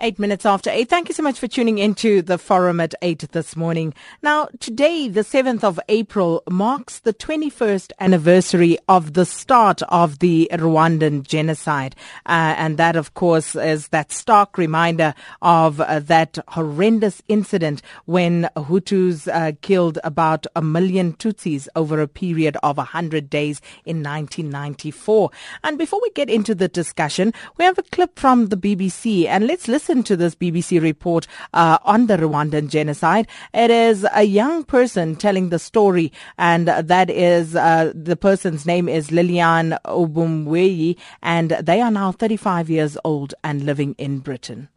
Eight minutes after eight. Thank you so much for tuning into the forum at eight this morning. Now, today, the 7th of April, marks the 21st anniversary of the start of the Rwandan genocide. Uh, and that, of course, is that stark reminder of uh, that horrendous incident when Hutus uh, killed about a million Tutsis over a period of 100 days in 1994. And before we get into the discussion, we have a clip from the BBC and let's listen listen to this BBC report uh, on the Rwandan genocide. It is a young person telling the story, and that is uh, the person's name is Lilian Obumweyi, and they are now 35 years old and living in Britain.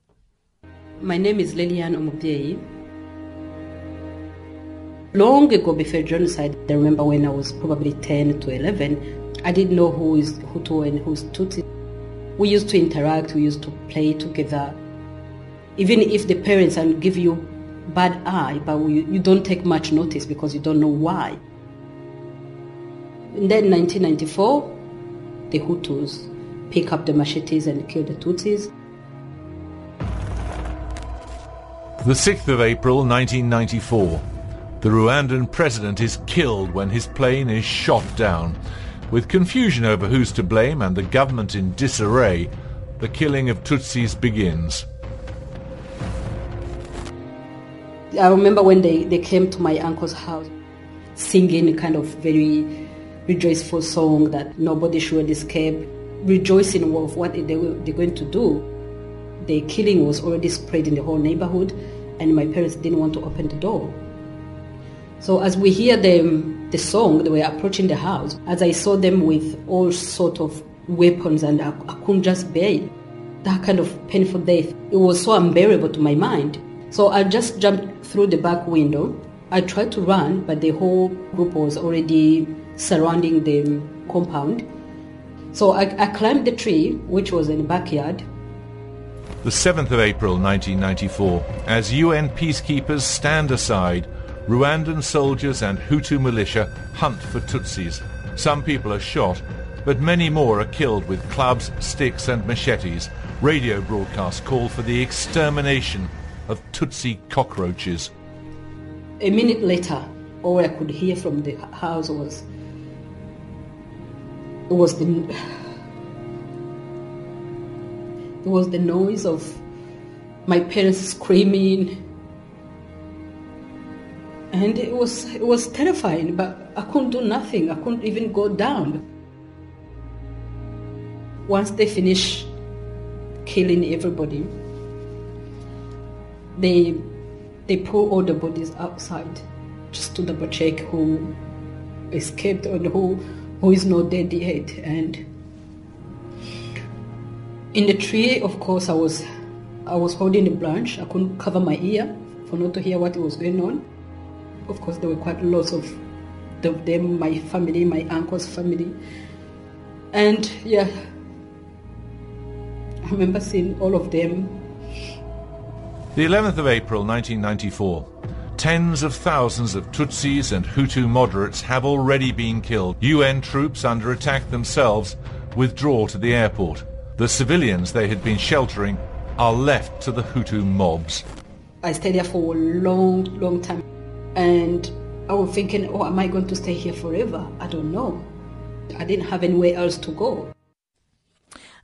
My name is Lilian Umubyeyi. Long ago, before genocide, I remember when I was probably 10 to 11, I didn't know who is Hutu and who's Tutsi. We used to interact, we used to play together even if the parents and give you bad eye, but you, you don't take much notice because you don't know why. And then 1994, the Hutus pick up the machetes and kill the Tutsis. The 6th of April 1994. The Rwandan president is killed when his plane is shot down. With confusion over who's to blame and the government in disarray, the killing of Tutsis begins. I remember when they, they came to my uncle's house singing a kind of very rejoiceful song that nobody should escape, rejoicing of what they were, they're going to do. The killing was already spread in the whole neighborhood, and my parents didn't want to open the door. So as we hear them, the song, they were approaching the house. As I saw them with all sort of weapons, and I, couldn't just bear it. That kind of painful death, it was so unbearable to my mind. So I just jumped through the back window. I tried to run, but the whole group was already surrounding the compound. So I, I climbed the tree, which was in the backyard. The 7th of April 1994, as UN peacekeepers stand aside, Rwandan soldiers and Hutu militia hunt for Tutsis. Some people are shot, but many more are killed with clubs, sticks and machetes. Radio broadcasts call for the extermination of Tutsi cockroaches. A minute later, all I could hear from the house was it was the it was the noise of my parents screaming. And it was it was terrifying but i couldn't do nothing. I couldn't even go down. Once they finished killing everybody they they pull all the bodies outside just to double check who escaped and who who is not dead yet. And in the tree, of course, I was I was holding the branch. I couldn't cover my ear for not to hear what was going on. Of course, there were quite lots of them, my family, my uncle's family, and yeah, I remember seeing all of them the 11th of April 1994. Tens of thousands of Tutsis and Hutu moderates have already been killed. UN troops under attack themselves withdraw to the airport. The civilians they had been sheltering are left to the Hutu mobs. I stayed there for a long, long time. And I was thinking, oh, am I going to stay here forever? I don't know. I didn't have anywhere else to go.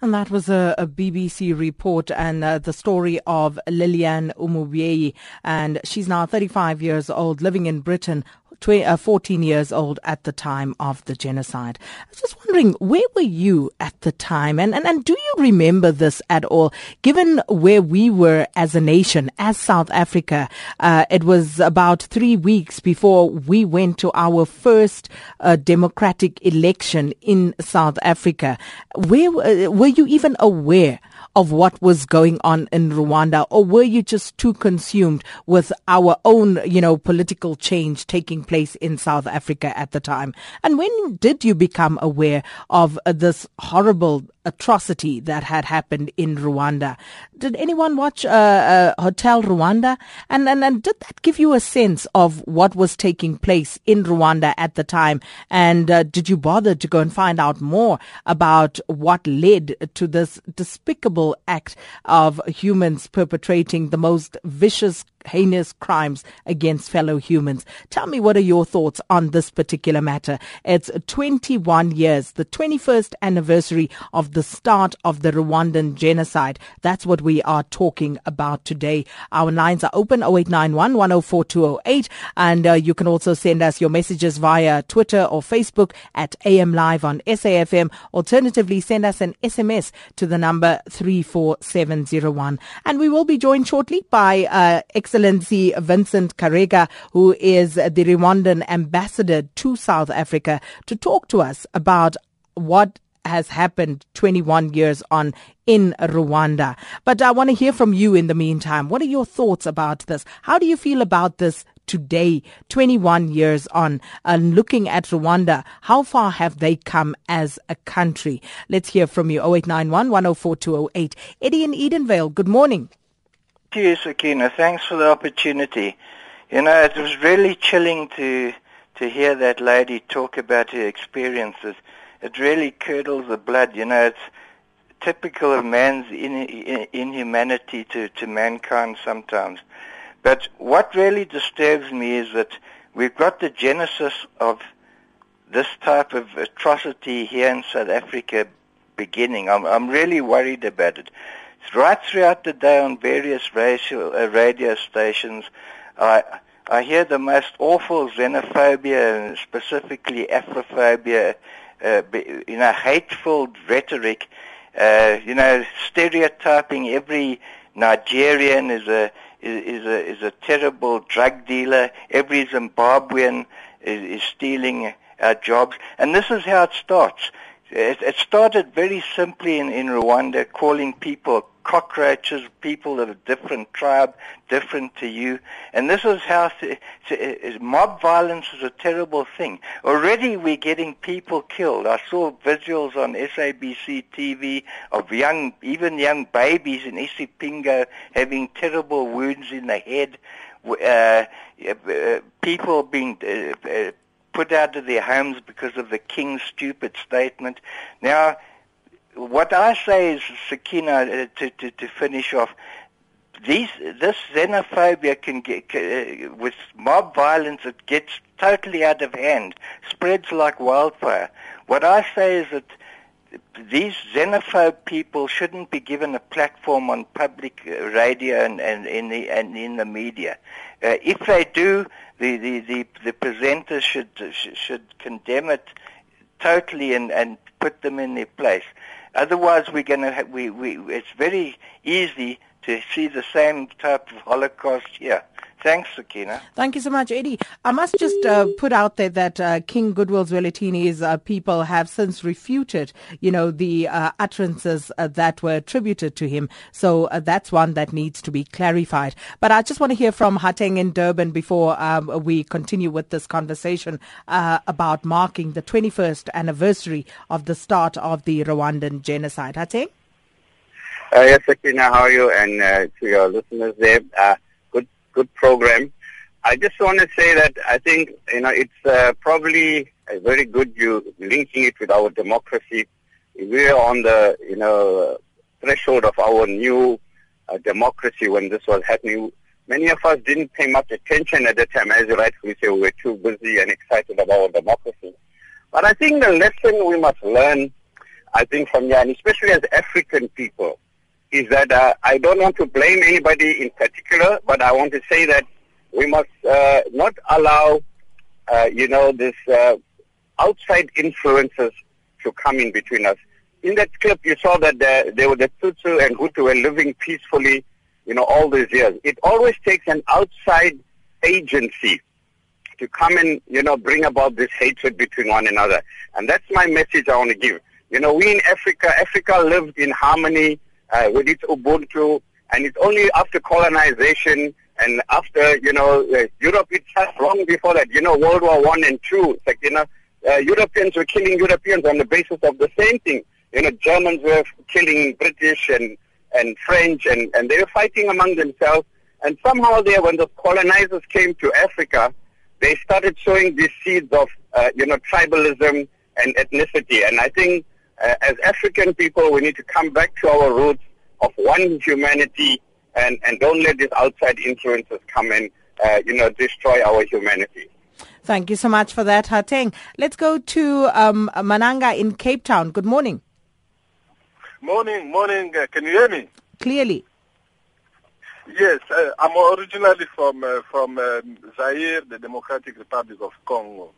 And that was a, a BBC report and uh, the story of Lilian Umubyeyi. And she's now 35 years old, living in Britain, uh, 14 years old at the time of the genocide. I was just wondering, where were you at the time? And, and, and do you remember this at all? Given where we were as a nation, as South Africa, uh, it was about three weeks before we went to our first uh, democratic election in South Africa. Where uh, were you even aware of what was going on in Rwanda, or were you just too consumed with our own, you know, political change taking place in South Africa at the time? And when did you become aware of this horrible atrocity that had happened in Rwanda. Did anyone watch uh, uh, Hotel Rwanda? And, and, and did that give you a sense of what was taking place in Rwanda at the time? And uh, did you bother to go and find out more about what led to this despicable act of humans perpetrating the most vicious heinous crimes against fellow humans. Tell me, what are your thoughts on this particular matter? It's 21 years, the 21st anniversary of the start of the Rwandan genocide. That's what we are talking about today. Our lines are open 0891 104208 and uh, you can also send us your messages via Twitter or Facebook at AM Live on SAFM. Alternatively, send us an SMS to the number 34701. And we will be joined shortly by uh, Excellency Vincent Karega, who is the Rwandan ambassador to South Africa, to talk to us about what has happened 21 years on in Rwanda. But I want to hear from you in the meantime. What are your thoughts about this? How do you feel about this today, 21 years on, and looking at Rwanda, how far have they come as a country? Let's hear from you. 0891 104 Eddie in Edenvale, good morning. Thank you, Sakina. Thanks for the opportunity. You know, it was really chilling to to hear that lady talk about her experiences. It really curdles the blood. You know, it's typical of man's in, in, inhumanity to, to mankind sometimes. But what really disturbs me is that we've got the genesis of this type of atrocity here in South Africa beginning. I'm, I'm really worried about it right throughout the day on various radio, uh, radio stations, I I hear the most awful xenophobia and specifically Afrophobia, uh, you know, hateful rhetoric, uh, you know, stereotyping every Nigerian is a is, a is a terrible drug dealer. Every Zimbabwean is, is stealing our jobs, and this is how it starts. It, it started very simply in, in Rwanda, calling people cockroaches, people of a different tribe, different to you. And this is how th- th- mob violence is a terrible thing. Already we're getting people killed. I saw visuals on SABC TV of young, even young babies in Isipingo having terrible wounds in the head. Uh, uh, people being uh, uh, put out of their homes because of the king's stupid statement. Now, what I say is, Sakina, uh, to, to, to finish off, these, this xenophobia can get, uh, with mob violence, it gets totally out of hand, spreads like wildfire. What I say is that these xenophobe people shouldn't be given a platform on public uh, radio and, and, in, the, and in the media. Uh, if they do, the, the, the, the presenters should, should condemn it totally and, and put them in their place. Otherwise, we're going to we, we, it's very easy to see the same type of Holocaust here. Thanks, Sakina. Thank you so much, Eddie. I must just uh, put out there that uh, King Goodwill Zwelithini's uh, people have since refuted, you know, the uh, utterances uh, that were attributed to him. So uh, that's one that needs to be clarified. But I just want to hear from Hateng in Durban before um, we continue with this conversation about marking the 21st anniversary of the start of the Rwandan genocide. Hateng? yes, Sakina, how are you? And to your listeners there good program. I just want to say that I think you know it's uh, probably a very good you linking it with our democracy. We are on the you know threshold of our new uh, democracy when this was happening. Many of us didn't pay much attention at the time, as you rightfully say, we were too busy and excited about our democracy. But I think the lesson we must learn, I think from here, and especially as African people, is that uh, I don't want to blame anybody in particular, but I want to say that we must uh, not allow, uh, you know, this uh, outside influences to come in between us. In that clip, you saw that the, they were the Tutsi and Hutu were living peacefully, you know, all these years. It always takes an outside agency to come and, you know, bring about this hatred between one another. And that's my message I want to give. You know, we in Africa, Africa lived in harmony uh, with its Ubuntu, and it's only after colonization and after, you know, uh, Europe itself, long before that, you know, World War One and Two, like, you know, uh, Europeans were killing Europeans on the basis of the same thing. you know, Germans were killing British and, and French, and, and they were fighting among themselves. And somehow there, when the colonizers came to Africa, they started sowing these seeds of, uh, you know, tribalism and ethnicity. And I think uh, as African people, we need to come back to our roots of one humanity and, and don't let these outside influences come and, uh, you know, destroy our humanity. Thank you so much for that, Hateng. Let's go to um, Mananga in Cape Town. Good morning. Morning, morning. Uh, can you hear me? Clearly. Yes, uh, I'm originally from uh, from um, Zaire, the Democratic Republic of Congo.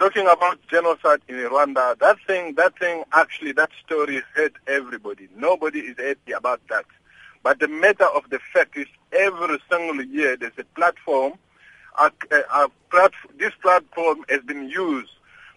Talking about genocide in Rwanda, that thing, that thing, actually, that story hurt everybody. Nobody is happy about that. But the matter of the fact is, every single year there's a platform. This platform has been used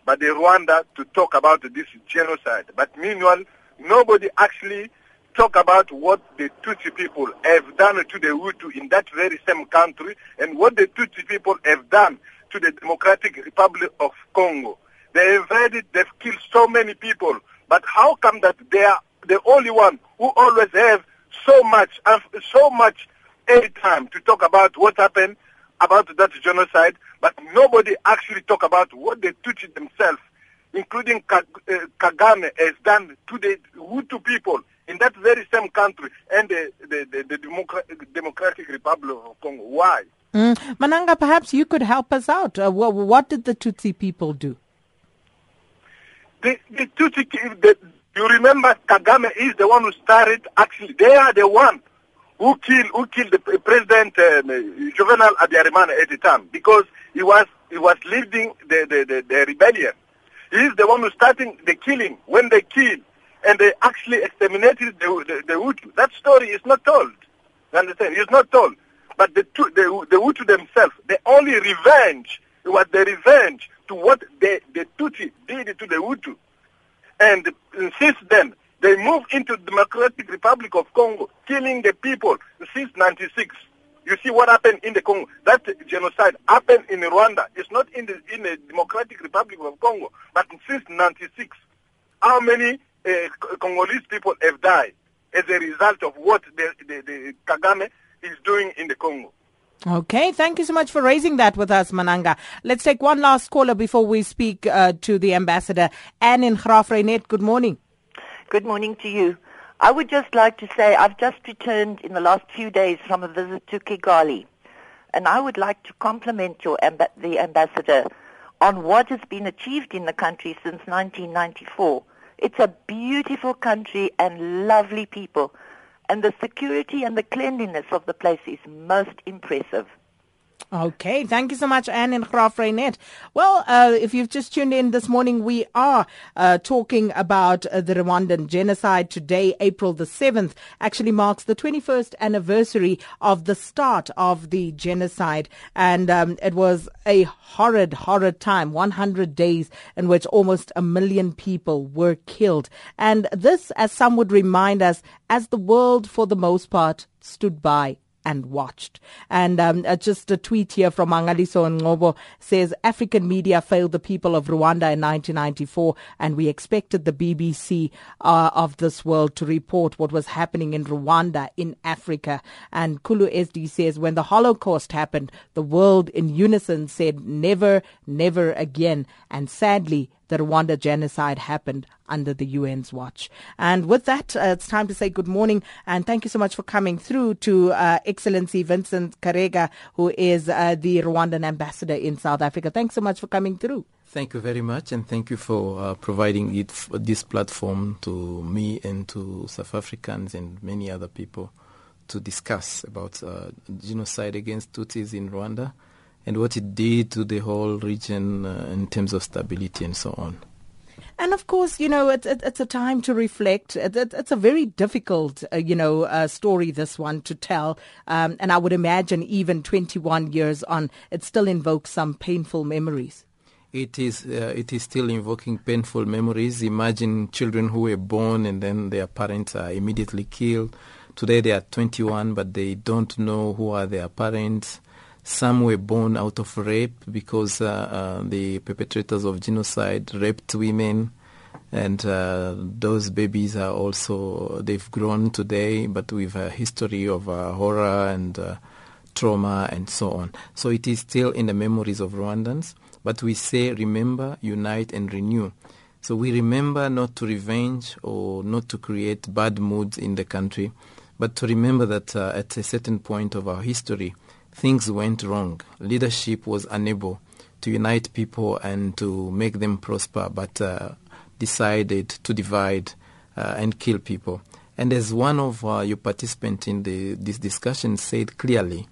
by the Rwanda to talk about this genocide. But meanwhile, nobody actually talk about what the Tutsi people have done to the Hutu in that very same country and what the Tutsi people have done to the Democratic Republic of Congo. They invaded, they've killed so many people, but how come that they are the only one who always have so much, so much airtime to talk about what happened about that genocide, but nobody actually talk about what they Tutsi themselves, including uh, Kagame, has done to the Hutu people in that very same country and the, the, the, the Democratic Republic of Congo. Why? Mm. Mananga, perhaps you could help us out. Uh, what, what, did the Tutsi people do? The, the Tutsi, the, you remember Kagame is the one who started, actually, they are the one who killed, who killed the President um, Juvenal Habyarimana at the time because he was, he was leading the, the, the, the rebellion. He is the one who started the killing when they killed and they actually exterminated the, the, the Hutu. That story is not told. You understand? It's not told. But the, the, the Hutu themselves, the only revenge was the revenge to what the, the Tutsi did to the Hutu. And, and since then, they moved into the Democratic Republic of Congo, killing the people since 96. You see what happened in the Congo. That genocide happened in Rwanda. It's not in the, in the Democratic Republic of Congo, but since 96. How many uh, Congolese people have died as a result of what the, the, the Kagame is doing in the Congo. Okay, thank you so much for raising that with us, Mananga. Let's take one last caller before we speak uh, to the ambassador. Anne in Graaff-Reinet, good morning. Good morning to you. I would just like to say I've just returned in the last few days from a visit to Kigali, and I would like to compliment your amb- the ambassador on what has been achieved in the country since 1994. It's a beautiful country and lovely people. And the security and the cleanliness of the place is most impressive. Okay, thank you so much, Anne in Graaff-Reinet. Well, uh, if you've just tuned in this morning, we are uh, talking about uh, the Rwandan genocide. Today, April the 7th, actually marks the 21st anniversary of the start of the genocide. And um, it was a horrid, horrid time 100 days in which almost a million people were killed. And this, as some would remind us, as the world, for the most part, stood by and watched. And um, uh, just a tweet here from Mangaliso Ngobo says African media failed the people of Rwanda in 1994, and we expected the BBC uh, of this world to report what was happening in Rwanda in Africa. And Kulu SD says when the Holocaust happened, the world in unison said never, never again. And sadly, the Rwanda genocide happened under the UN's watch. And with that, uh, it's time to say good morning and thank you so much for coming through to uh, Excellency Vincent Karega, who is uh, the Rwandan ambassador in South Africa. Thanks so much for coming through. Thank you very much, and thank you for uh, providing it this platform to me and to South Africans and many other people to discuss about uh, genocide against Tutsis in Rwanda and what it did to the whole region uh, in terms of stability and so on. And of course, you know, it, it, it's a time to reflect. It, it's a very difficult, uh, you know, uh, story, this one to tell. Um, and I would imagine even 21 years on, it still invokes some painful memories. It is, uh, it is still invoking painful memories. Imagine children who were born and then their parents are immediately killed. Today they are 21, but they don't know who are their parents. Some were born out of rape because uh, uh, the perpetrators of genocide raped women and uh, those babies are also they've grown today, but with a history of uh, horror and uh, trauma and so on. So it is still in the memories of Rwandans. But we say, remember, unite, and renew. So we remember not to revenge or not to create bad moods in the country, but to remember that uh, at a certain point of our history, things went wrong. Leadership was unable to unite people and to make them prosper, but uh, decided to divide uh, and kill people. And as one of uh, your participants in the, this discussion said clearly,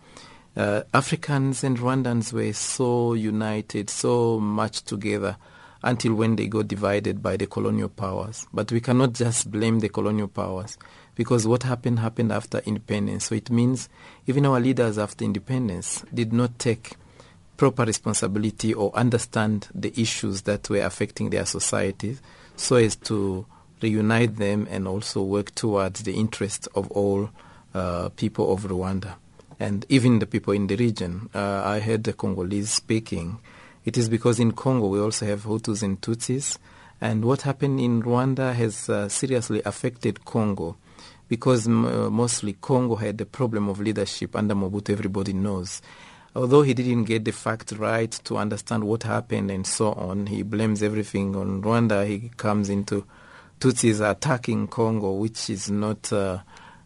uh, Africans and Rwandans were so united, so much together until when they got divided by the colonial powers. But we cannot just blame the colonial powers because what happened happened after independence. So it means even our leaders after independence did not take proper responsibility or understand the issues that were affecting their societies so as to reunite them and also work towards the interest of all uh, people of Rwanda and even the people in the region. Uh, I heard the Congolese speaking. It is because in Congo we also have Hutus and Tutsis, and what happened in Rwanda has uh, seriously affected Congo because uh, mostly Congo had the problem of leadership under Mobutu, everybody knows. Although he didn't get the fact right to understand what happened and so on, he blames everything on Rwanda. He comes into Tutsis attacking Congo, which is not uh,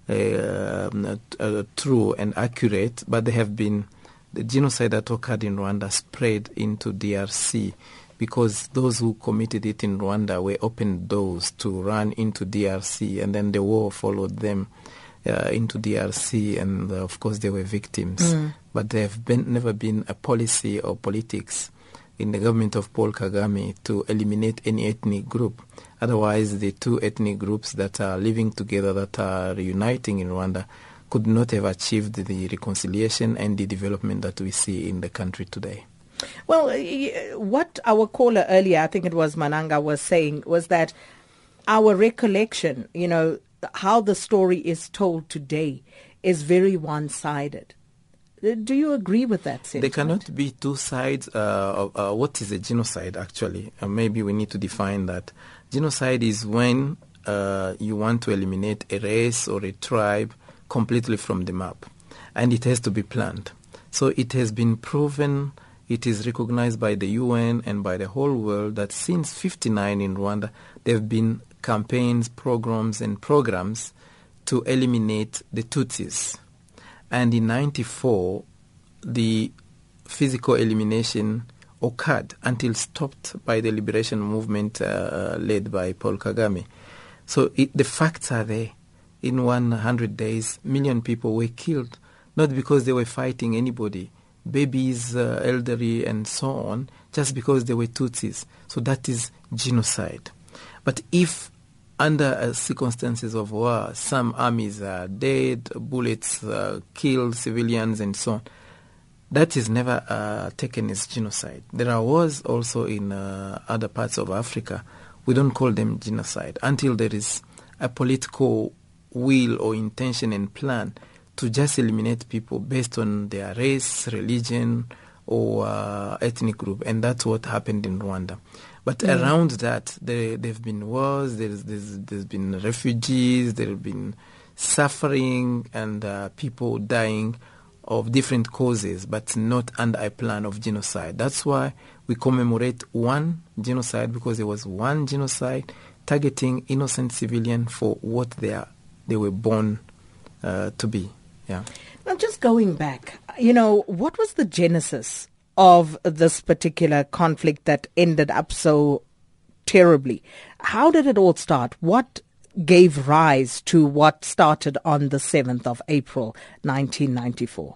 uh, uh, true and accurate, but there have been the genocide that occurred in Rwanda spread into DRC because those who committed it in Rwanda were open doors to run into DRC, and then the war followed them uh, into DRC, and uh, of course they were victims. Mm. But there have been, never been a policy or politics in the government of Paul Kagame to eliminate any ethnic group. Otherwise, the two ethnic groups that are living together, that are reuniting in Rwanda, could not have achieved the reconciliation and the development that we see in the country today. Well, what our caller earlier, I think it was Mananga, was saying was that our recollection, you know, how the story is told today is very one-sided. Uh, Do you agree with that There cannot be two sides. Uh, of, uh, what is a genocide, actually? Uh, maybe we need to define that. Genocide is when uh, you want to eliminate a race or a tribe completely from the map, and it has to be planned. So it has been proven, it is recognized by the UN and by the whole world that since 59 in Rwanda, there have been campaigns, programs, and programs to eliminate the Tutsis. And in 94, the physical elimination occurred until stopped by the liberation movement uh, led by Paul Kagame. So it, the facts are there. In 100 days, million people were killed, not because they were fighting anybody, babies, uh, elderly, and so on, just because they were Tutsis. So that is genocide. But if under uh, circumstances of war, some armies are dead, bullets uh, kill civilians, and so on. That is never uh, taken as genocide. There are wars also in uh, other parts of Africa. We don't call them genocide until there is a political will or intention and plan to just eliminate people based on their race, religion, or uh, ethnic group, and that's what happened in Rwanda. But Mm. around that, there have been wars. There's, there's there's been refugees. There have been suffering and uh, people dying of different causes, but not under a plan of genocide. That's why we commemorate one genocide because there was one genocide targeting innocent civilians for what they are they were born uh, to be. Yeah. Now, just going back, you know, what was the genesis of this particular conflict that ended up so terribly? How did it all start? What gave rise to what started on the 7th of April, 1994?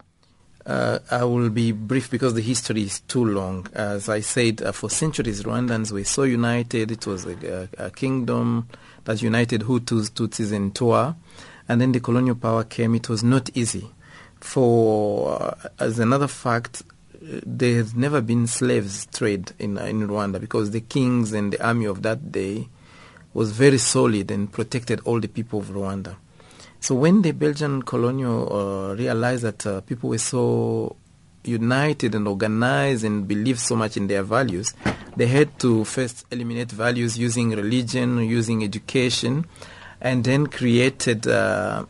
Uh, I will be brief because the history is too long. As I said, uh, for centuries, Rwandans were so united. It was a, a, a kingdom that united Hutus, Tutsis, and Twa. And then the colonial power came. It was not easy. For uh, as another fact, uh, there has never been slaves trade in in Rwanda because the kings and the army of that day was very solid and protected all the people of Rwanda. So when the Belgian colonial uh, realized that uh, people were so united and organized and believed so much in their values, they had to first eliminate values using religion, using education, and then created. Uh,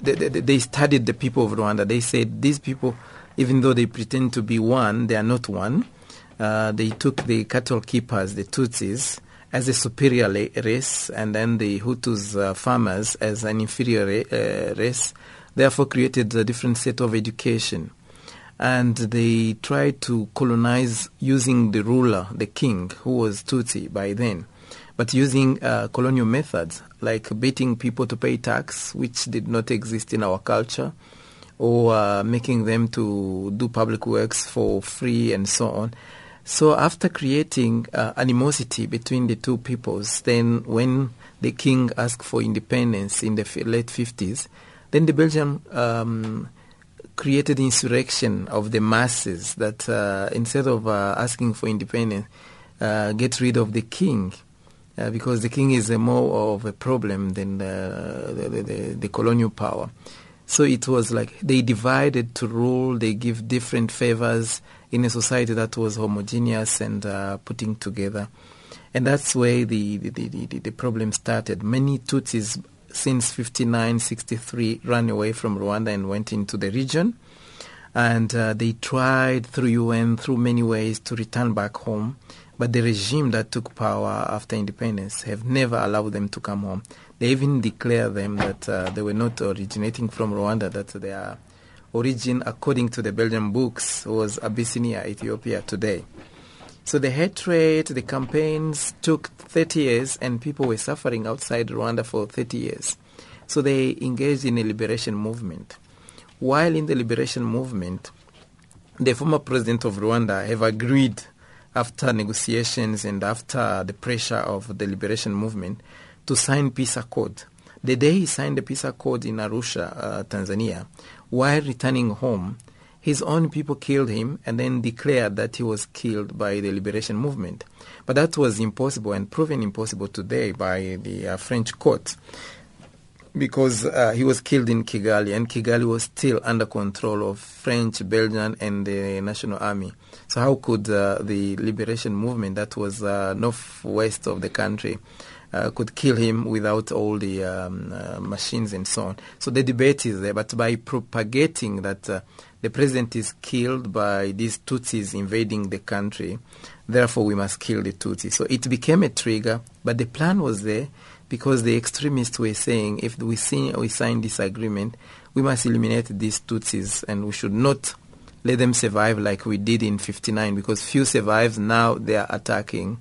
they, they, studied the people of Rwanda. They said these people, even though they pretend to be one, they are not one. Uh, they took the cattle keepers, the Tutsis, as a superior race, and then the Hutus uh, farmers as an inferior uh, race. Therefore, created a different set of education, and they tried to colonize using the ruler, the king, who was Tutsi by then, but using uh, colonial methods like beating people to pay tax, which did not exist in our culture, or uh, making them to do public works for free and so on. So after creating uh, animosity between the two peoples, then when the king asked for independence in the late 50s, then the Belgian um, created insurrection of the masses that uh, instead of uh, asking for independence, uh, get rid of the king. Uh, because the king is more of a problem than the, the, the, the colonial power. So it was like they divided to rule, they give different favors in a society that was homogeneous and uh, putting together. And that's where the, the, the, the, problem started. Many Tutsis since 59, 63 ran away from Rwanda and went into the region. And uh, they tried through UN, through many ways, to return back home. But the regime that took power after independence have never allowed them to come home. They even declare them that uh, they were not originating from Rwanda, that their origin, according to the Belgian books, was Abyssinia, Ethiopia today. So the hatred, the campaigns took 30 years, and people were suffering outside Rwanda for 30 years. So they engaged in a liberation movement. While in the liberation movement, the former president of Rwanda have agreed after negotiations and after the pressure of the liberation movement to sign peace accord. The day he signed the peace accord in Arusha, uh, Tanzania, while returning home, his own people killed him and then declared that he was killed by the liberation movement. But that was impossible and proven impossible today by the uh, French court because uh, he was killed in Kigali and Kigali was still under control of French, Belgian, and the National Army. So how could uh, the liberation movement that was uh, northwest of the country uh, could kill him without all the um, uh, machines and so on. So the debate is there, but by propagating that uh, the president is killed by these Tutsis invading the country, therefore we must kill the Tutsis. So it became a trigger, but the plan was there because the extremists were saying if we, see, we sign this agreement, we must eliminate these Tutsis and we should not let them survive like we did in 59 because few survived, now they are attacking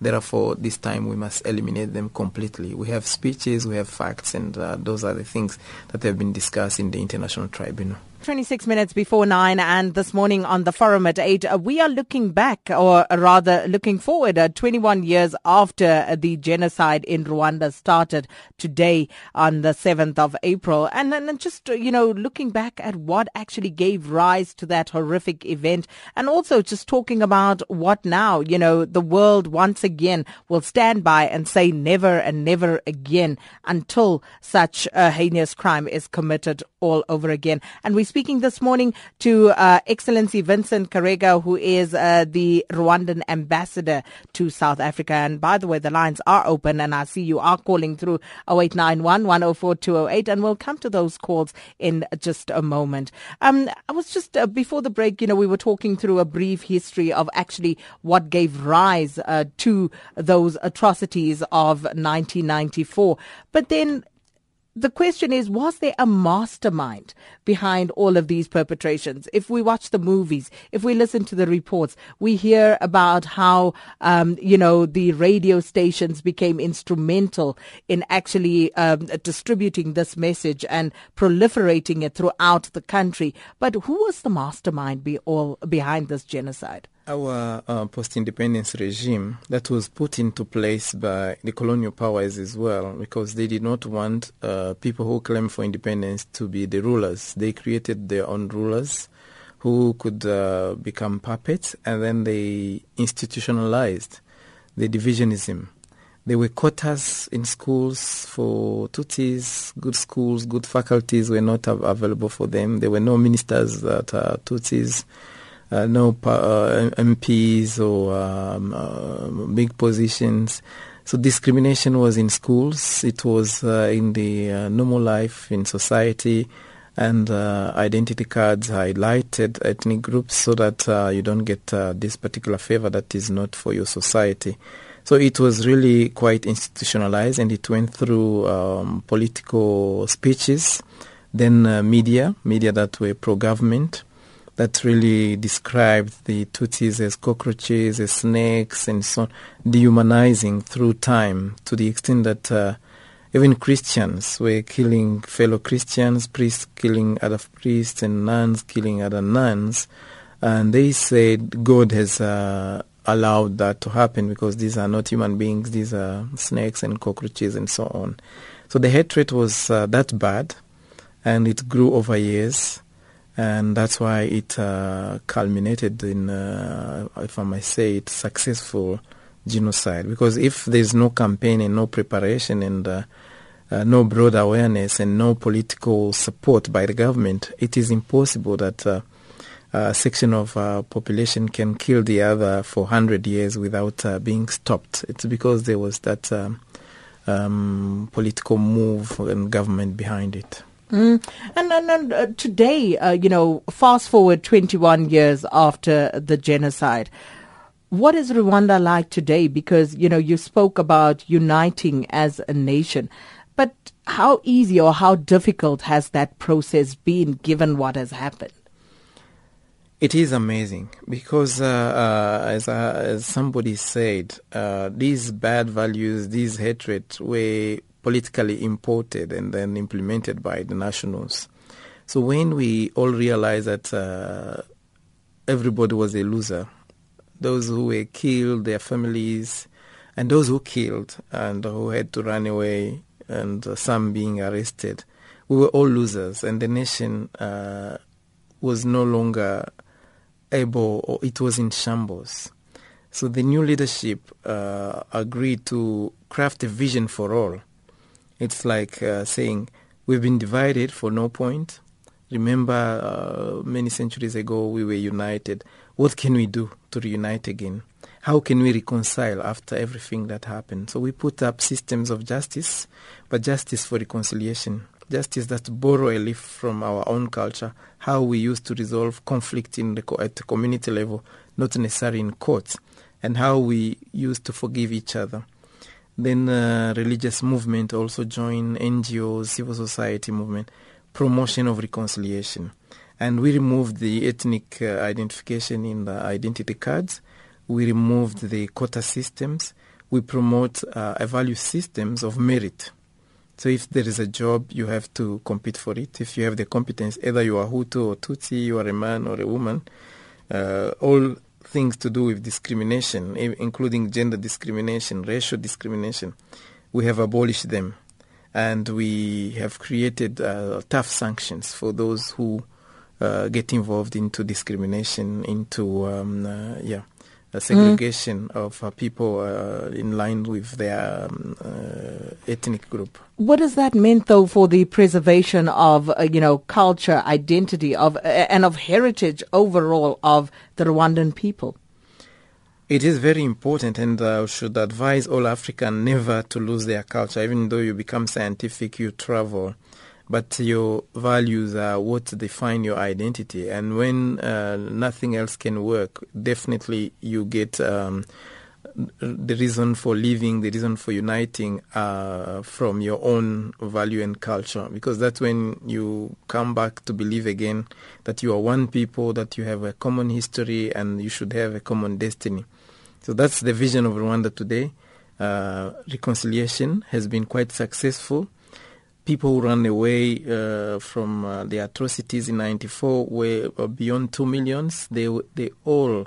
Therefore, this time we must eliminate them completely. We have speeches, we have facts, and uh, those are the things that have been discussed in the International Tribunal. 26 minutes before 9 and this morning on the forum at 8 uh, we are looking back or rather looking forward uh, 21 years after uh, the genocide in Rwanda started today on the 7th of April. And then just you know looking back at what actually gave rise to that horrific event and also just talking about what now you know the world once again will stand by and say never and never again until such a heinous crime is committed all over again. And we speaking this morning to uh, Excellency Vincent Karega, who is uh, the Rwandan ambassador to South Africa. And by the way, the lines are open, and I see you are calling through 0891 104 208, and we'll come to those calls in just a moment. Um, I was just uh, before the break, you know, we were talking through a brief history of actually what gave rise uh, to those atrocities of 1994. But then the question is, was there a mastermind behind all of these perpetrations? If we watch the movies, if we listen to the reports, we hear about how, um, you know, the radio stations became instrumental in actually um, distributing this message and proliferating it throughout the country. But who was the mastermind be all behind this genocide? Our uh, post-independence regime that was put into place by the colonial powers as well, because they did not want uh, people who claim for independence to be the rulers. They created their own rulers who could uh, become puppets, and then they institutionalized the divisionism. There were quotas in schools for Tutsis, good schools, good faculties were not available for them. There were no ministers that are Tutsis uh, no uh, MPs or um, uh, big positions. So discrimination was in schools. It was uh, in the uh, normal life in society, and uh, identity cards highlighted ethnic groups so that you don't get this particular favor that is not for your society. So it was really quite institutionalized, and it went through um, political speeches, then media, media that were pro-government that really described the Tutsis as cockroaches, as snakes, and so on, dehumanizing through time to the extent that uh, even Christians were killing fellow Christians, priests killing other priests, and nuns killing other nuns. And they said God has uh, allowed that to happen because these are not human beings, these are snakes and cockroaches and so on. So the hatred was uh, that bad, and it grew over years and that's why it uh, culminated in, uh, if I may say it, successful genocide. Because if there's no campaign and no preparation and uh, uh no broad awareness and no political support by the government, it is impossible that uh, a section of uh, population can kill the other for 100 years without being stopped. It's because there was that um, um, political move and government behind it. Mm. And, and, and uh, today, uh, you know, fast forward 21 years after the genocide, what is Rwanda like today? Because, you know, you spoke about uniting as a nation, but how easy or how difficult has that process been given what has happened? It is amazing because, uh, uh, as, uh, as somebody said, uh, these bad values, these hatred were politically imported and then implemented by the nationals. So when we all realized that uh, everybody was a loser, those who were killed, their families, and those who killed and who had to run away, and some being arrested, we were all losers, and the nation uh, was no longer able, or it was in shambles. So the new leadership uh, agreed to craft a vision for all it's like uh, saying, we've been divided for no point. Remember, uh, many centuries ago, we were united. What can we do to reunite again? How can we reconcile after everything that happened? So we put up systems of justice, but justice for reconciliation. Justice that borrow a leaf from our own culture, how we used to resolve conflict in the, at the community level, not necessarily in courts, and how we used to forgive each other. Then uh, religious movement also join NGOs, civil society movement, promotion of reconciliation. And we removed the ethnic uh, identification in the identity cards. We removed the quota systems. We promote uh, a value systems of merit. So if there is a job, you have to compete for it. If you have the competence, either you are Hutu or Tutsi, you are a man or a woman, uh, all things to do with discrimination, including gender discrimination, racial discrimination, we have abolished them. And we have created uh, tough sanctions for those who uh, get involved into discrimination, into, um, uh, yeah, a segregation mm. of uh, people uh, in line with their um, uh, ethnic group. What does that mean, though, for the preservation of uh, you know culture, identity, of uh, and of heritage overall of the Rwandan people? It is very important, and I should advise all Africans never to lose their culture. Even though you become scientific, you travel but your values are what define your identity. And when uh, nothing else can work, definitely you get um, the reason for living, the reason for uniting uh, from your own value and culture. Because that's when you come back to believe again that you are one people, that you have a common history, and you should have a common destiny. So that's the vision of Rwanda today. Uh, reconciliation has been quite successful people who ran away uh, from uh, the atrocities in 94 were uh, beyond 2 millions. They, they all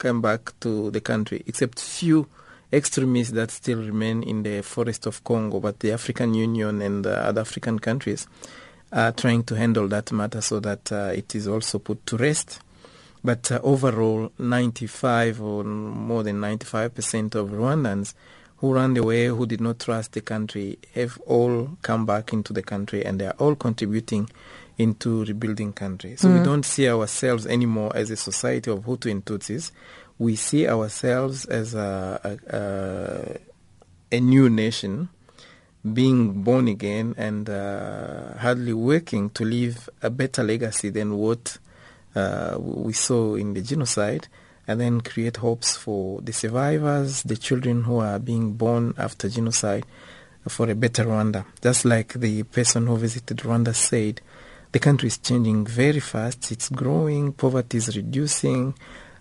came back to the country, except few extremists that still remain in the forest of Congo. But the African Union and other African countries are trying to handle that matter so that uh, it is also put to rest. But uh, overall, 95 or more than 95% of Rwandans who ran away, who did not trust the country, have all come back into the country and they are all contributing into rebuilding country. So we don't see ourselves anymore as a society of Hutu and Tutsis. We see ourselves as a, a, a, a new nation being born again and uh, hardly working to leave a better legacy than what uh, we saw in the genocide and then create hopes for the survivors, the children who are being born after genocide for a better Rwanda. Just like the person who visited Rwanda said, the country is changing very fast. It's growing, poverty is reducing,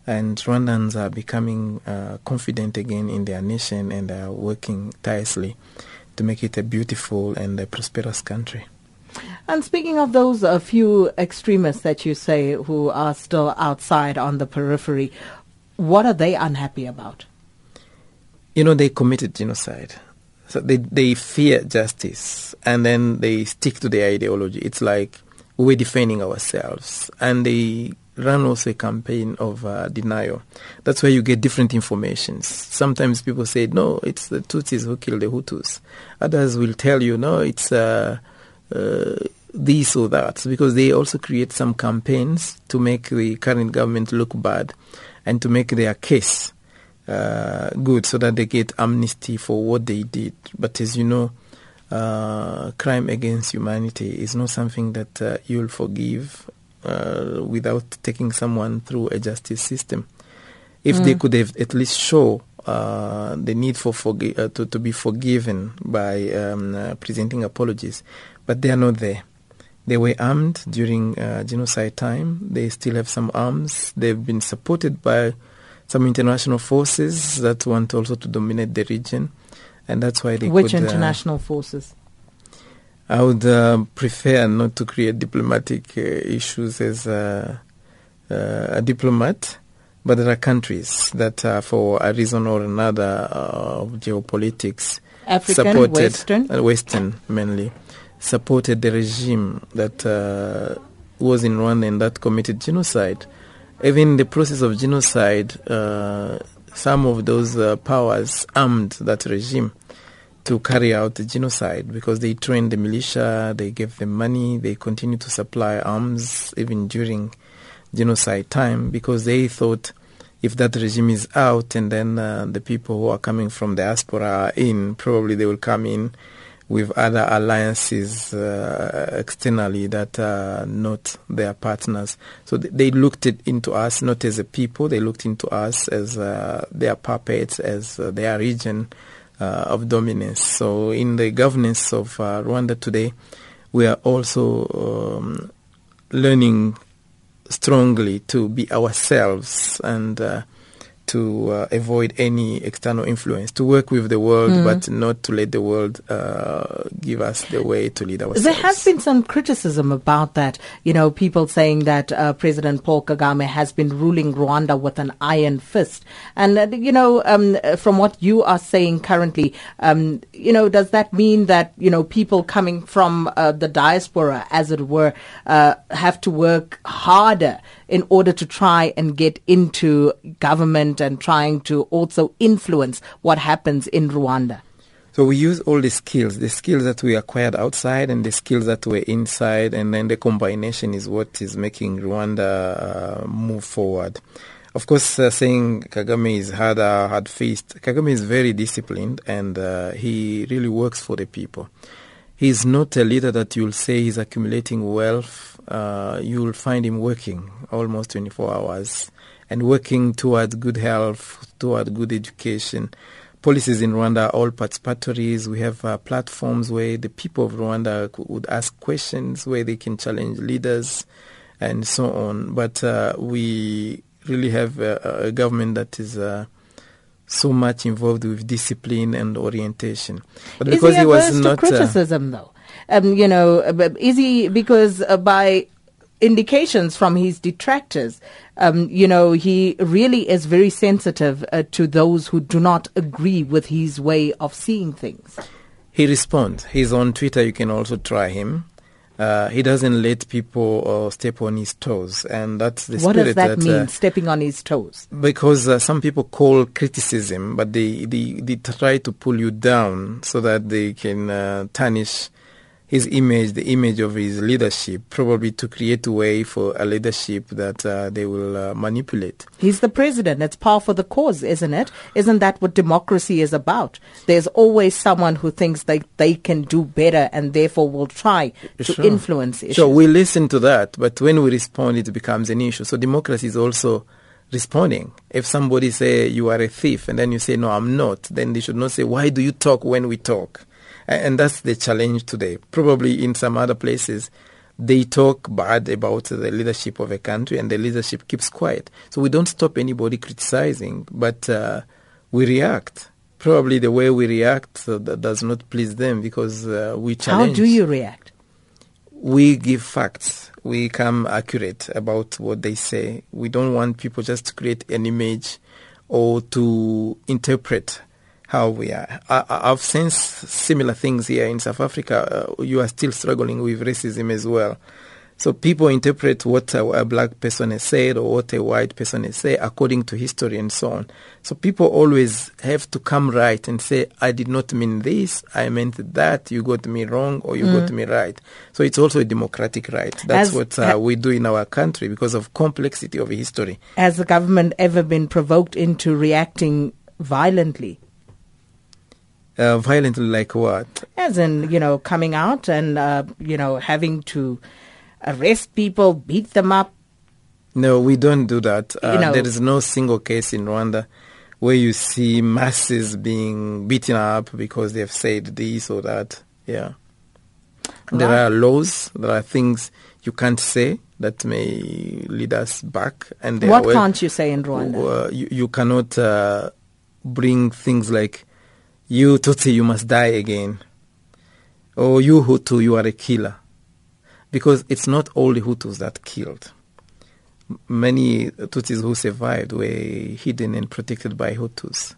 and Rwandans are becoming uh, confident again in their nation and are working tirelessly to make it a beautiful and a prosperous country. And speaking of those a few extremists that you say who are still outside on the periphery, what are they unhappy about? You know, they committed genocide. So they, they fear justice and then they stick to their ideology. It's like we're defending ourselves. And they run also a campaign of uh, denial. That's why you get different informations. Sometimes people say, no, it's the Tutsis who killed the Hutus. Others will tell you, no, it's uh, uh, this or that, because they also create some campaigns to make the current government look bad and to make their case uh, good so that they get amnesty for what they did. But as you know, uh, crime against humanity is not something that uh, you'll forgive uh, without taking someone through a justice system. If they could have at least show uh, the need for forgi- uh, to, to be forgiven by um, uh, presenting apologies, but they are not there. They were armed during uh, genocide time. They still have some arms. They've been supported by some international forces that want also to dominate the region, and that's why they Which could, uh, international forces? I would uh, prefer not to create diplomatic uh, issues as a, uh, a diplomat, but there are countries that, uh, for a reason or another uh, of geopolitics, African, supported Western? uh, Western mainly supported the regime that uh, was in Rwanda and that committed genocide. Even in the process of genocide, uh, some of those uh, powers armed that regime to carry out the genocide because they trained the militia, they gave them money, they continued to supply arms even during genocide time because they thought if that regime is out and then uh, the people who are coming from the diaspora are in, probably they will come in with other alliances uh, externally that are not their partners. So th- they looked into us not as a people, they looked into us as uh, their puppets, as uh, their region uh, of dominance. So in the governance of uh, Rwanda today, we are also um, learning strongly to be ourselves and uh, to uh, avoid any external influence, to work with the world, but not to let the world uh, give us the way to lead ourselves. There has been some criticism about that. You know, people saying that uh, President Paul Kagame has been ruling Rwanda with an iron fist. And, uh, you know, um, from what you are saying currently, um, you know, does that mean that, you know, people coming from uh, the diaspora, as it were, uh, have to work harder in order to try and get into government and trying to also influence what happens in Rwanda? So we use all the skills, the skills that we acquired outside and the skills that were inside, and then the combination is what is making Rwanda uh, move forward. Of course, uh, saying Kagame is harder, hard faced, Kagame is very disciplined and uh, he really works for the people. He's not a leader that you'll say he's accumulating wealth. Uh, you'll find him working almost 24 hours and working towards good health, toward good education. Policies in Rwanda are all participatories. We have uh, platforms where the people of Rwanda c- would ask questions, where they can challenge leaders, and so on. But uh, we really have a, a government that is uh, so much involved with discipline and orientation. But Is because he he was not uh, criticism, though? Um, you know, uh, is he because uh, by indications from his detractors, um, you know, he really is very sensitive uh, to those who do not agree with his way of seeing things. He responds. He's on Twitter. You can also try him. Uh, he doesn't let people uh, step on his toes, and that's the what spirit does that, mean, uh, stepping on his toes? because uh, some people call criticism, but they, they, they try to pull you down so that they can uh, tarnish his image, the image of his leadership, probably to create a way for a leadership that uh, they will uh, manipulate. He's the president. It's par for the cause, isn't it? Isn't that what democracy is about? There's always someone who thinks they, they can do better and therefore will try to Sure. influence issues. So we listen to that, but when we respond, it becomes an issue. So democracy is also responding. If somebody say you are a thief, and then you say no, I'm not, then they should not say why do you talk when we talk, and that's the challenge today. Probably in some other places, they talk bad about the leadership of a country, and the leadership keeps quiet. So we don't stop anybody criticizing, but uh, we react. Probably the way we react uh, that does not please them because uh, we challenge. How do you react? we give facts. We come accurate about what they say. We don't want people just to create an image or to interpret how we are. I, I've sensed similar things here in South Africa. Uh, you are still struggling with racism as well. So people interpret what a, a black person has said or what a white person has said according to history and so on. So people always have to come right and say, I did not mean this, I meant that, you got me wrong or you got me right. So it's also a democratic right. That's what uh, we do in our country because of complexity of history. Has the government ever been provoked into reacting violently? Uh, violently like what? As in, you know, coming out and, uh, you know, having to arrest people, beat them up. No, we don't do that. Uh, You know- there is no single case in Rwanda where you see masses being beaten up because they have said this or that. Yeah. There are laws, there are things you can't say that may lead us back. And What can't you say in Rwanda? you, you cannot uh, bring things like you Tutsi you must die again. Or you Hutu you are a killer. Because it's not the Hutus that killed. Many Tutsis who survived were hidden and protected by Hutus.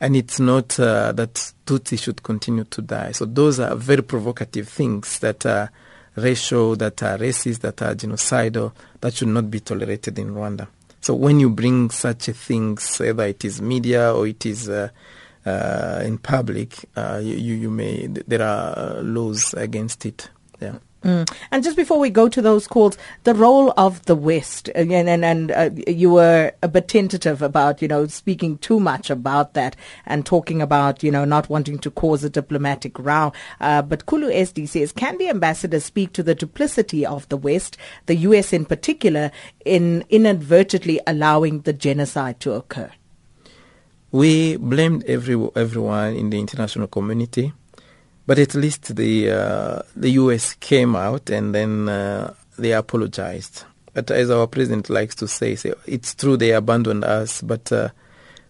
And it's not uh, that Tutsi should continue to die. So those are very provocative things that are racial that are racist that are genocidal that should not be tolerated in Rwanda. So when you bring such things, whether it is media or it is uh, uh, in public, uh, you, you may there are uh, laws against it. Yeah. Mm. And just before we go to those calls, the role of the West, again, and, and uh, you were a bit tentative about, you know, speaking too much about that and talking about, you know, not wanting to cause a diplomatic row. Uh, but Kulu SD says, can the ambassador speak to the duplicity of the West, the U.S. in particular, in inadvertently allowing the genocide to occur? We blamed every everyone in the international community, but at least the uh, the U.S. came out and then uh, they apologized. But as our president likes to say, say it's true they abandoned us, but uh,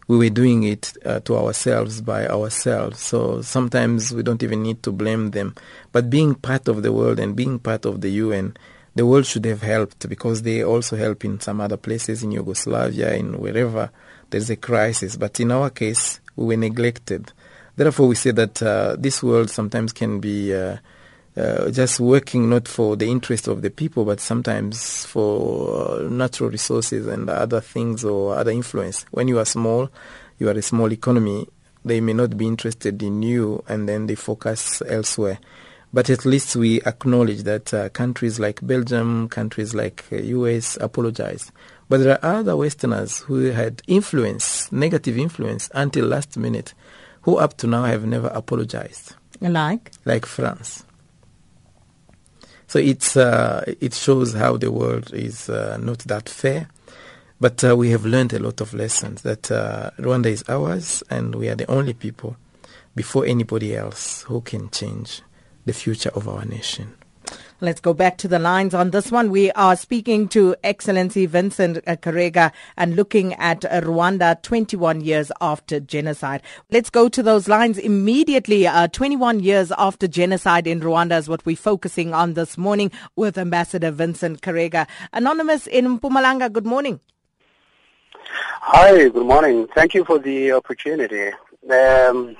we were doing it uh, to ourselves by ourselves. So sometimes we don't even need to blame them. But being part of the world and being part of the UN, the world should have helped because they also help in some other places in Yugoslavia, in wherever there's a crisis. But in our case, we were neglected. Therefore, we say that uh, this world sometimes can be uh, uh, just working not for the interest of the people, but sometimes for uh, natural resources and other things or other influence. When you are small, you are a small economy, they may not be interested in you and then they focus elsewhere. But at least we acknowledge that uh, countries like Belgium, countries like uh, US apologize. But there are other Westerners who had influence, negative influence, until last minute, who up to now have never apologized, Like? like France. So it's uh, it shows how the world is uh, not that fair. But uh, we have learned a lot of lessons that uh, Rwanda is ours, and we are the only people before anybody else who can change the future of our nation. Let's go back to the lines on this one. We are speaking to Excellency Vincent Karega and looking at Rwanda 21 years after genocide. Let's go to those lines immediately. Uh, 21 years after genocide in Rwanda is what we're focusing on this morning with Ambassador Vincent Karega. Anonymous in Mpumalanga, good morning. Hi, good morning. Thank you for the opportunity. Um,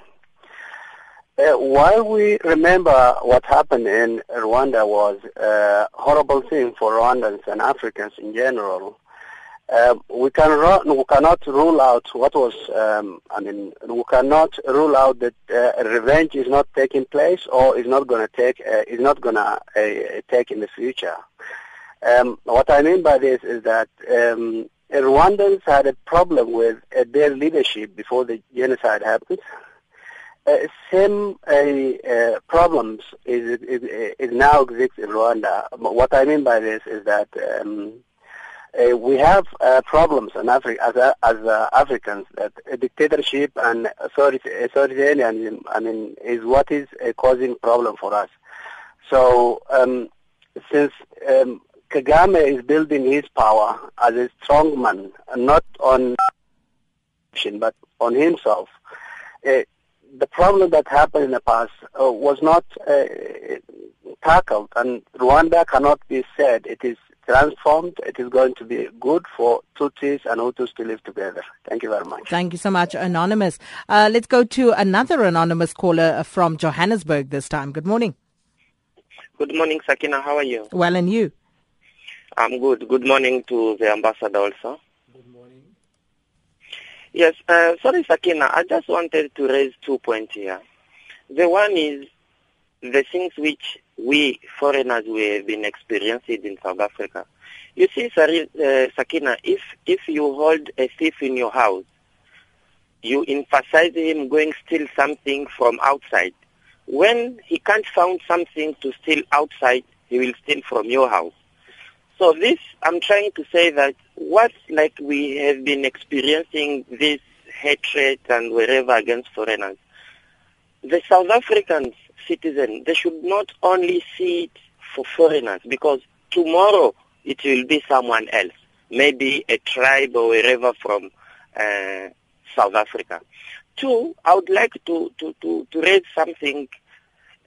uh, while we remember what happened in Rwanda was a horrible thing for Rwandans and Africans in general, Um, we can ru- we cannot rule out what was. Um, I mean, we cannot rule out that uh, revenge is not taking place or is not going to take uh, is not going to uh, take in the future. Um, what I mean by this is that um, Rwandans had a problem with uh, their leadership before the genocide happened. Uh, same uh, problems is, is, is, now exist in Rwanda. What I mean by this is that um, uh, we have uh, problems in Africa as, uh, as Africans that dictatorship and authoritarianism, I mean, is what is causing problem for us. So um, since um, Kagame is building his power as a strong man, not on but on himself. Uh, the problem that happened in the past uh, was not uh, tackled, and Rwanda cannot be said it is transformed. It is going to be good for Tutsis and Hutus to live together. Thank you very much. Thank you so much, Anonymous. Uh, let's go to another anonymous caller from Johannesburg this time. Good morning. Good morning, Sakina. How are you? Well, and you? I'm good. Good morning to the ambassador also. Good morning. Yes, uh, sorry, Sakina. I just wanted to raise two points here. The one is the things which we foreigners we have been experiencing in South Africa. You see, uh, Sakina, if if you hold a thief in your house, you emphasize him going steal something from outside. When he can't find something to steal outside, he will steal from your house. So this, I'm trying to say that what like we have been experiencing this hatred and wherever against foreigners, the South African citizen, they should not only see it for foreigners because tomorrow it will be someone else, maybe a tribe or wherever from uh, South Africa. Two, I would like to, to, to, to raise something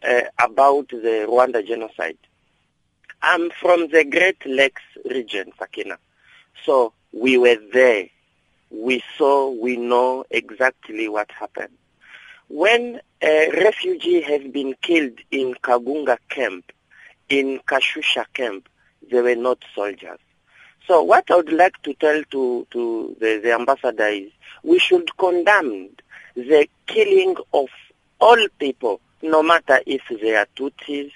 uh, about the Rwanda genocide. I'm from the Great Lakes region, Sakina. So we were there. We saw, we know exactly what happened. When a refugee has been killed in Kagunga camp, in Kashusha camp, they were not soldiers. So what I would like to tell to, to the, the ambassador is we should condemn the killing of all people, no matter if they are Tutsis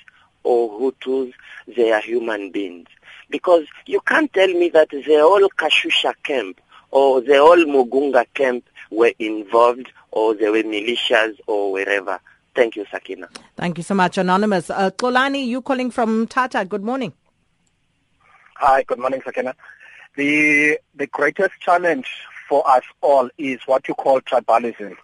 or Hutus, they are human beings. Because you can't tell me that the whole Kashusha camp or the whole Mugunga camp were involved or they were militias or wherever. Thank you, Sakina. Thank you so much, Anonymous. Uh, Kolani, you calling from Tata. Good morning. Hi, good morning, Sakina. The, the greatest challenge for us all is what you call tribalism.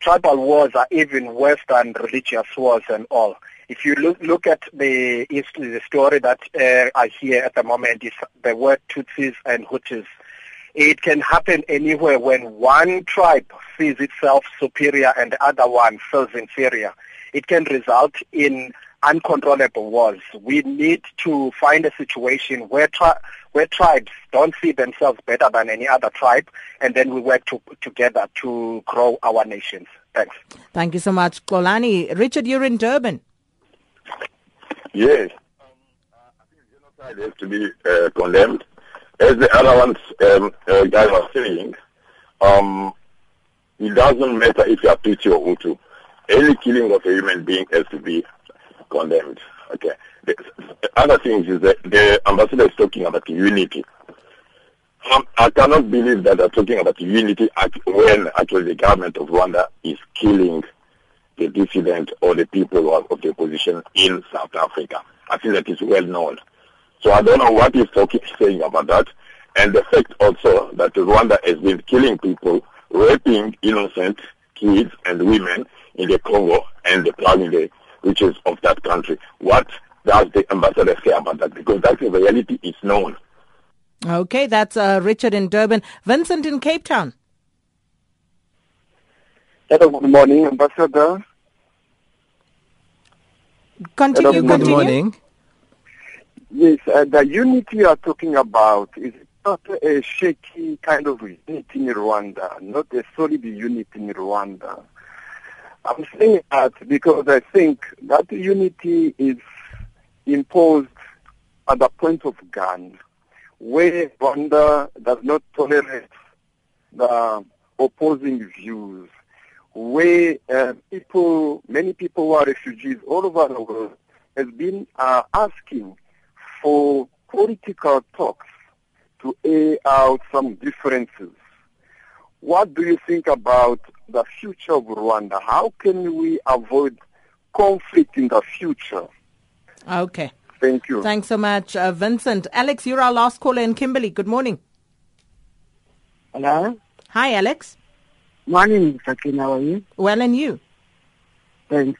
Tribal wars are even worse than religious wars and all. If you look, look at the, the story that uh, I hear at the moment is the word Tutsis and Hutus it can happen anywhere when one tribe sees itself superior and the other one feels inferior. It can result in uncontrollable wars. We need to find a situation where tri- where tribes don't see themselves better than any other tribe, and then we work to, together to grow our nations. Thanks. Thank you so much, Kolani. Richard, you're in Durban. Yes. I think genocide has to be uh, condemned as the other ones um, uh, guy was saying, um, it doesn't matter if you are Tutsi or Hutu. Any killing of a human being has to be condemned. Okay. The, the other thing is that the ambassador is talking about unity. Um, I cannot believe that they're talking about unity when actually the government of Rwanda is killing the dissident or the people of the opposition in South Africa. I think that is well known. So I don't know what he's talking, saying about that. And the fact also that Rwanda has been killing people, raping innocent kids and women in the Congo and the plowing the riches of that country. What does the ambassador say about that? Because that's the reality is known. Okay, that's uh, Richard in Durban. Vincent in Cape Town. Hello, good morning, Ambassador. Continue, Hello, good morning. Yes, uh, the unity you are talking about is not a shaky kind of unity in Rwanda, not a solid unity in Rwanda. I'm saying that because I think that unity is imposed at the point of gun. where Rwanda does not tolerate the opposing views, where uh, people, many people who are refugees all over the world, has been uh, asking for political talks to air out some differences. What do you think about the future of Rwanda? How can we avoid conflict in the future? Okay. Thank you. Thanks so much, uh, Vincent. Alex, you're our last caller in Kimberley. Good morning. Hello. Hi, Alex. Morning, Sakina. How are you? Well, and you? Thanks.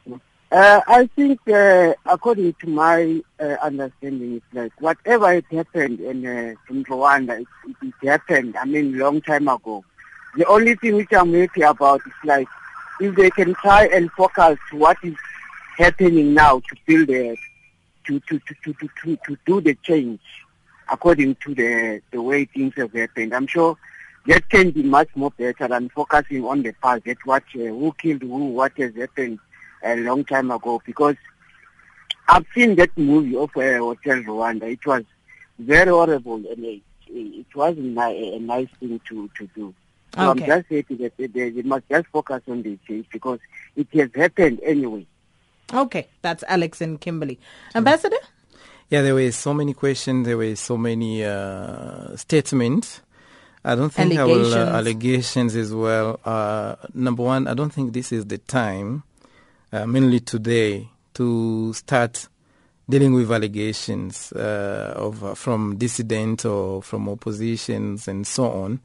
Uh, I think, uh, according to my uh, understanding, it's like whatever had happened in, uh, in Rwanda, it, it, it happened, I mean, long time ago. The only thing which I'm happy about is like if they can try and focus what is happening now to build a, to, to, to, to, to, to, to do the change according to the, the way things have happened. I'm sure that can be much more better than focusing on the past, that what, uh, who killed who, what has happened a long time ago. Because I've seen that movie of uh, Hotel Rwanda. It was very horrible and it, it wasn't a, a nice thing to, to do. So Okay. I'm just happy that they, they, they must just focus on the change because it has happened anyway. Okay, that's Alex in Kimberley. Ambassador? Yeah, there were so many questions. There were so many uh, statements. I don't think I will uh, Allegations. allegations as well. Uh, number one, I don't think this is the time, uh, mainly today, to start dealing with allegations uh, of uh, from dissident or from oppositions and so on.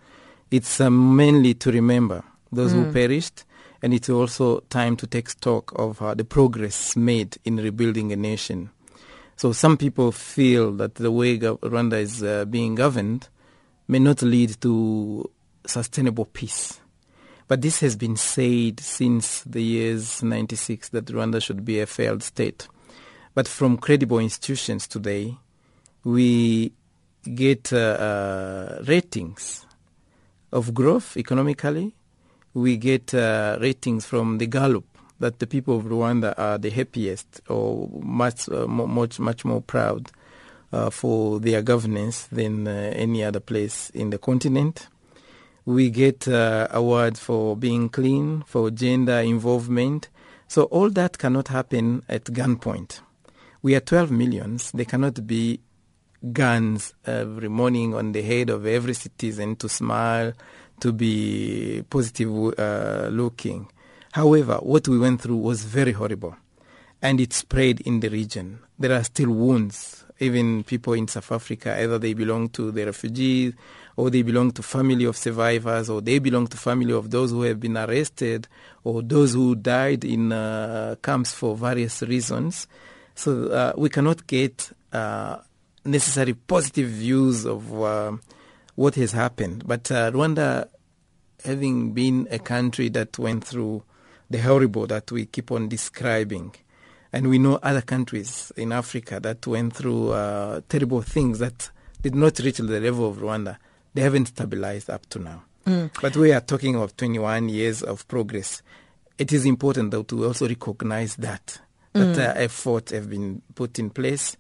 It's uh, mainly to remember those who Mm. perished, and it's also time to take stock of uh, the progress made in rebuilding a nation. So some people feel that the way Rwanda is uh, being governed may not lead to sustainable peace. But this has been said since the years 96 that Rwanda should be a failed state. But from credible institutions today, we get uh, uh, ratings of growth economically. We get uh, ratings from the Gallup that the people of Rwanda are the happiest or much, uh, much, much more proud uh, for their governance than uh, any other place in the continent. We get uh, awards for being clean, for gender involvement. So all that cannot happen at gunpoint. We are 12 millions. There cannot be guns every morning on the head of every citizen to smile, to be positive uh, looking. However, what we went through was very horrible and it spread in the region. There are still wounds. Even people in South Africa, either they belong to the refugees or they belong to family of survivors or they belong to family of those who have been arrested or those who died in uh, camps for various reasons. So uh, we cannot get uh, necessary positive views of uh, what has happened. But uh, Rwanda, having been a country that went through the horrible that we keep on describing, and we know other countries in Africa that went through uh, terrible things that did not reach the level of Rwanda, they haven't stabilized up to now. Mm. But we are talking of 21 years of progress. It is important though to also recognize that that Mm. uh, efforts have been put in place.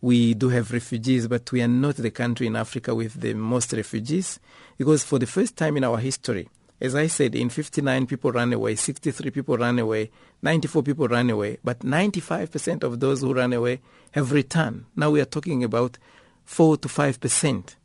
We do have refugees, but we are not the country in Africa with the most refugees because for the first time in our history, as I said, in 59 people ran away, 63 people ran away, 94 people ran away, but 95% of those who ran away have returned. Now we are talking about 4 to 5%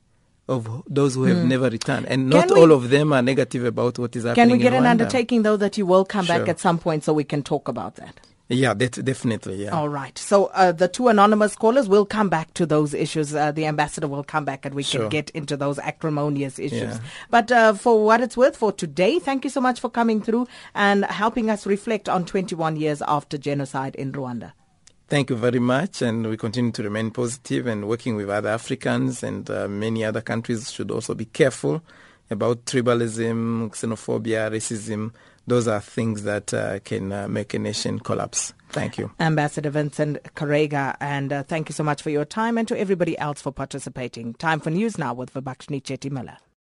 of those who have Hmm. never returned. And not we- all of them are negative about what is happening Can we get an undertaking, though, that you will come back at some point so we can talk about that? Yeah, that, definitely, yeah. All right. So uh, the two anonymous callers will come back to those issues. Uh, the ambassador will come back and we Sure. can get into those acrimonious issues. Yeah. But uh, for what it's worth for today, thank you so much for coming through and helping us reflect on 21 years after genocide in Rwanda. Thank you very much, and we continue to remain positive and working with other Africans and uh, many other countries should also be careful about tribalism, xenophobia, racism. Those are things that uh, can uh, make a nation collapse. Thank you. Ambassador Vincent Karega, and uh, thank you so much for your time and to everybody else for participating. Time for news now with Vibakshni Chetty Miller.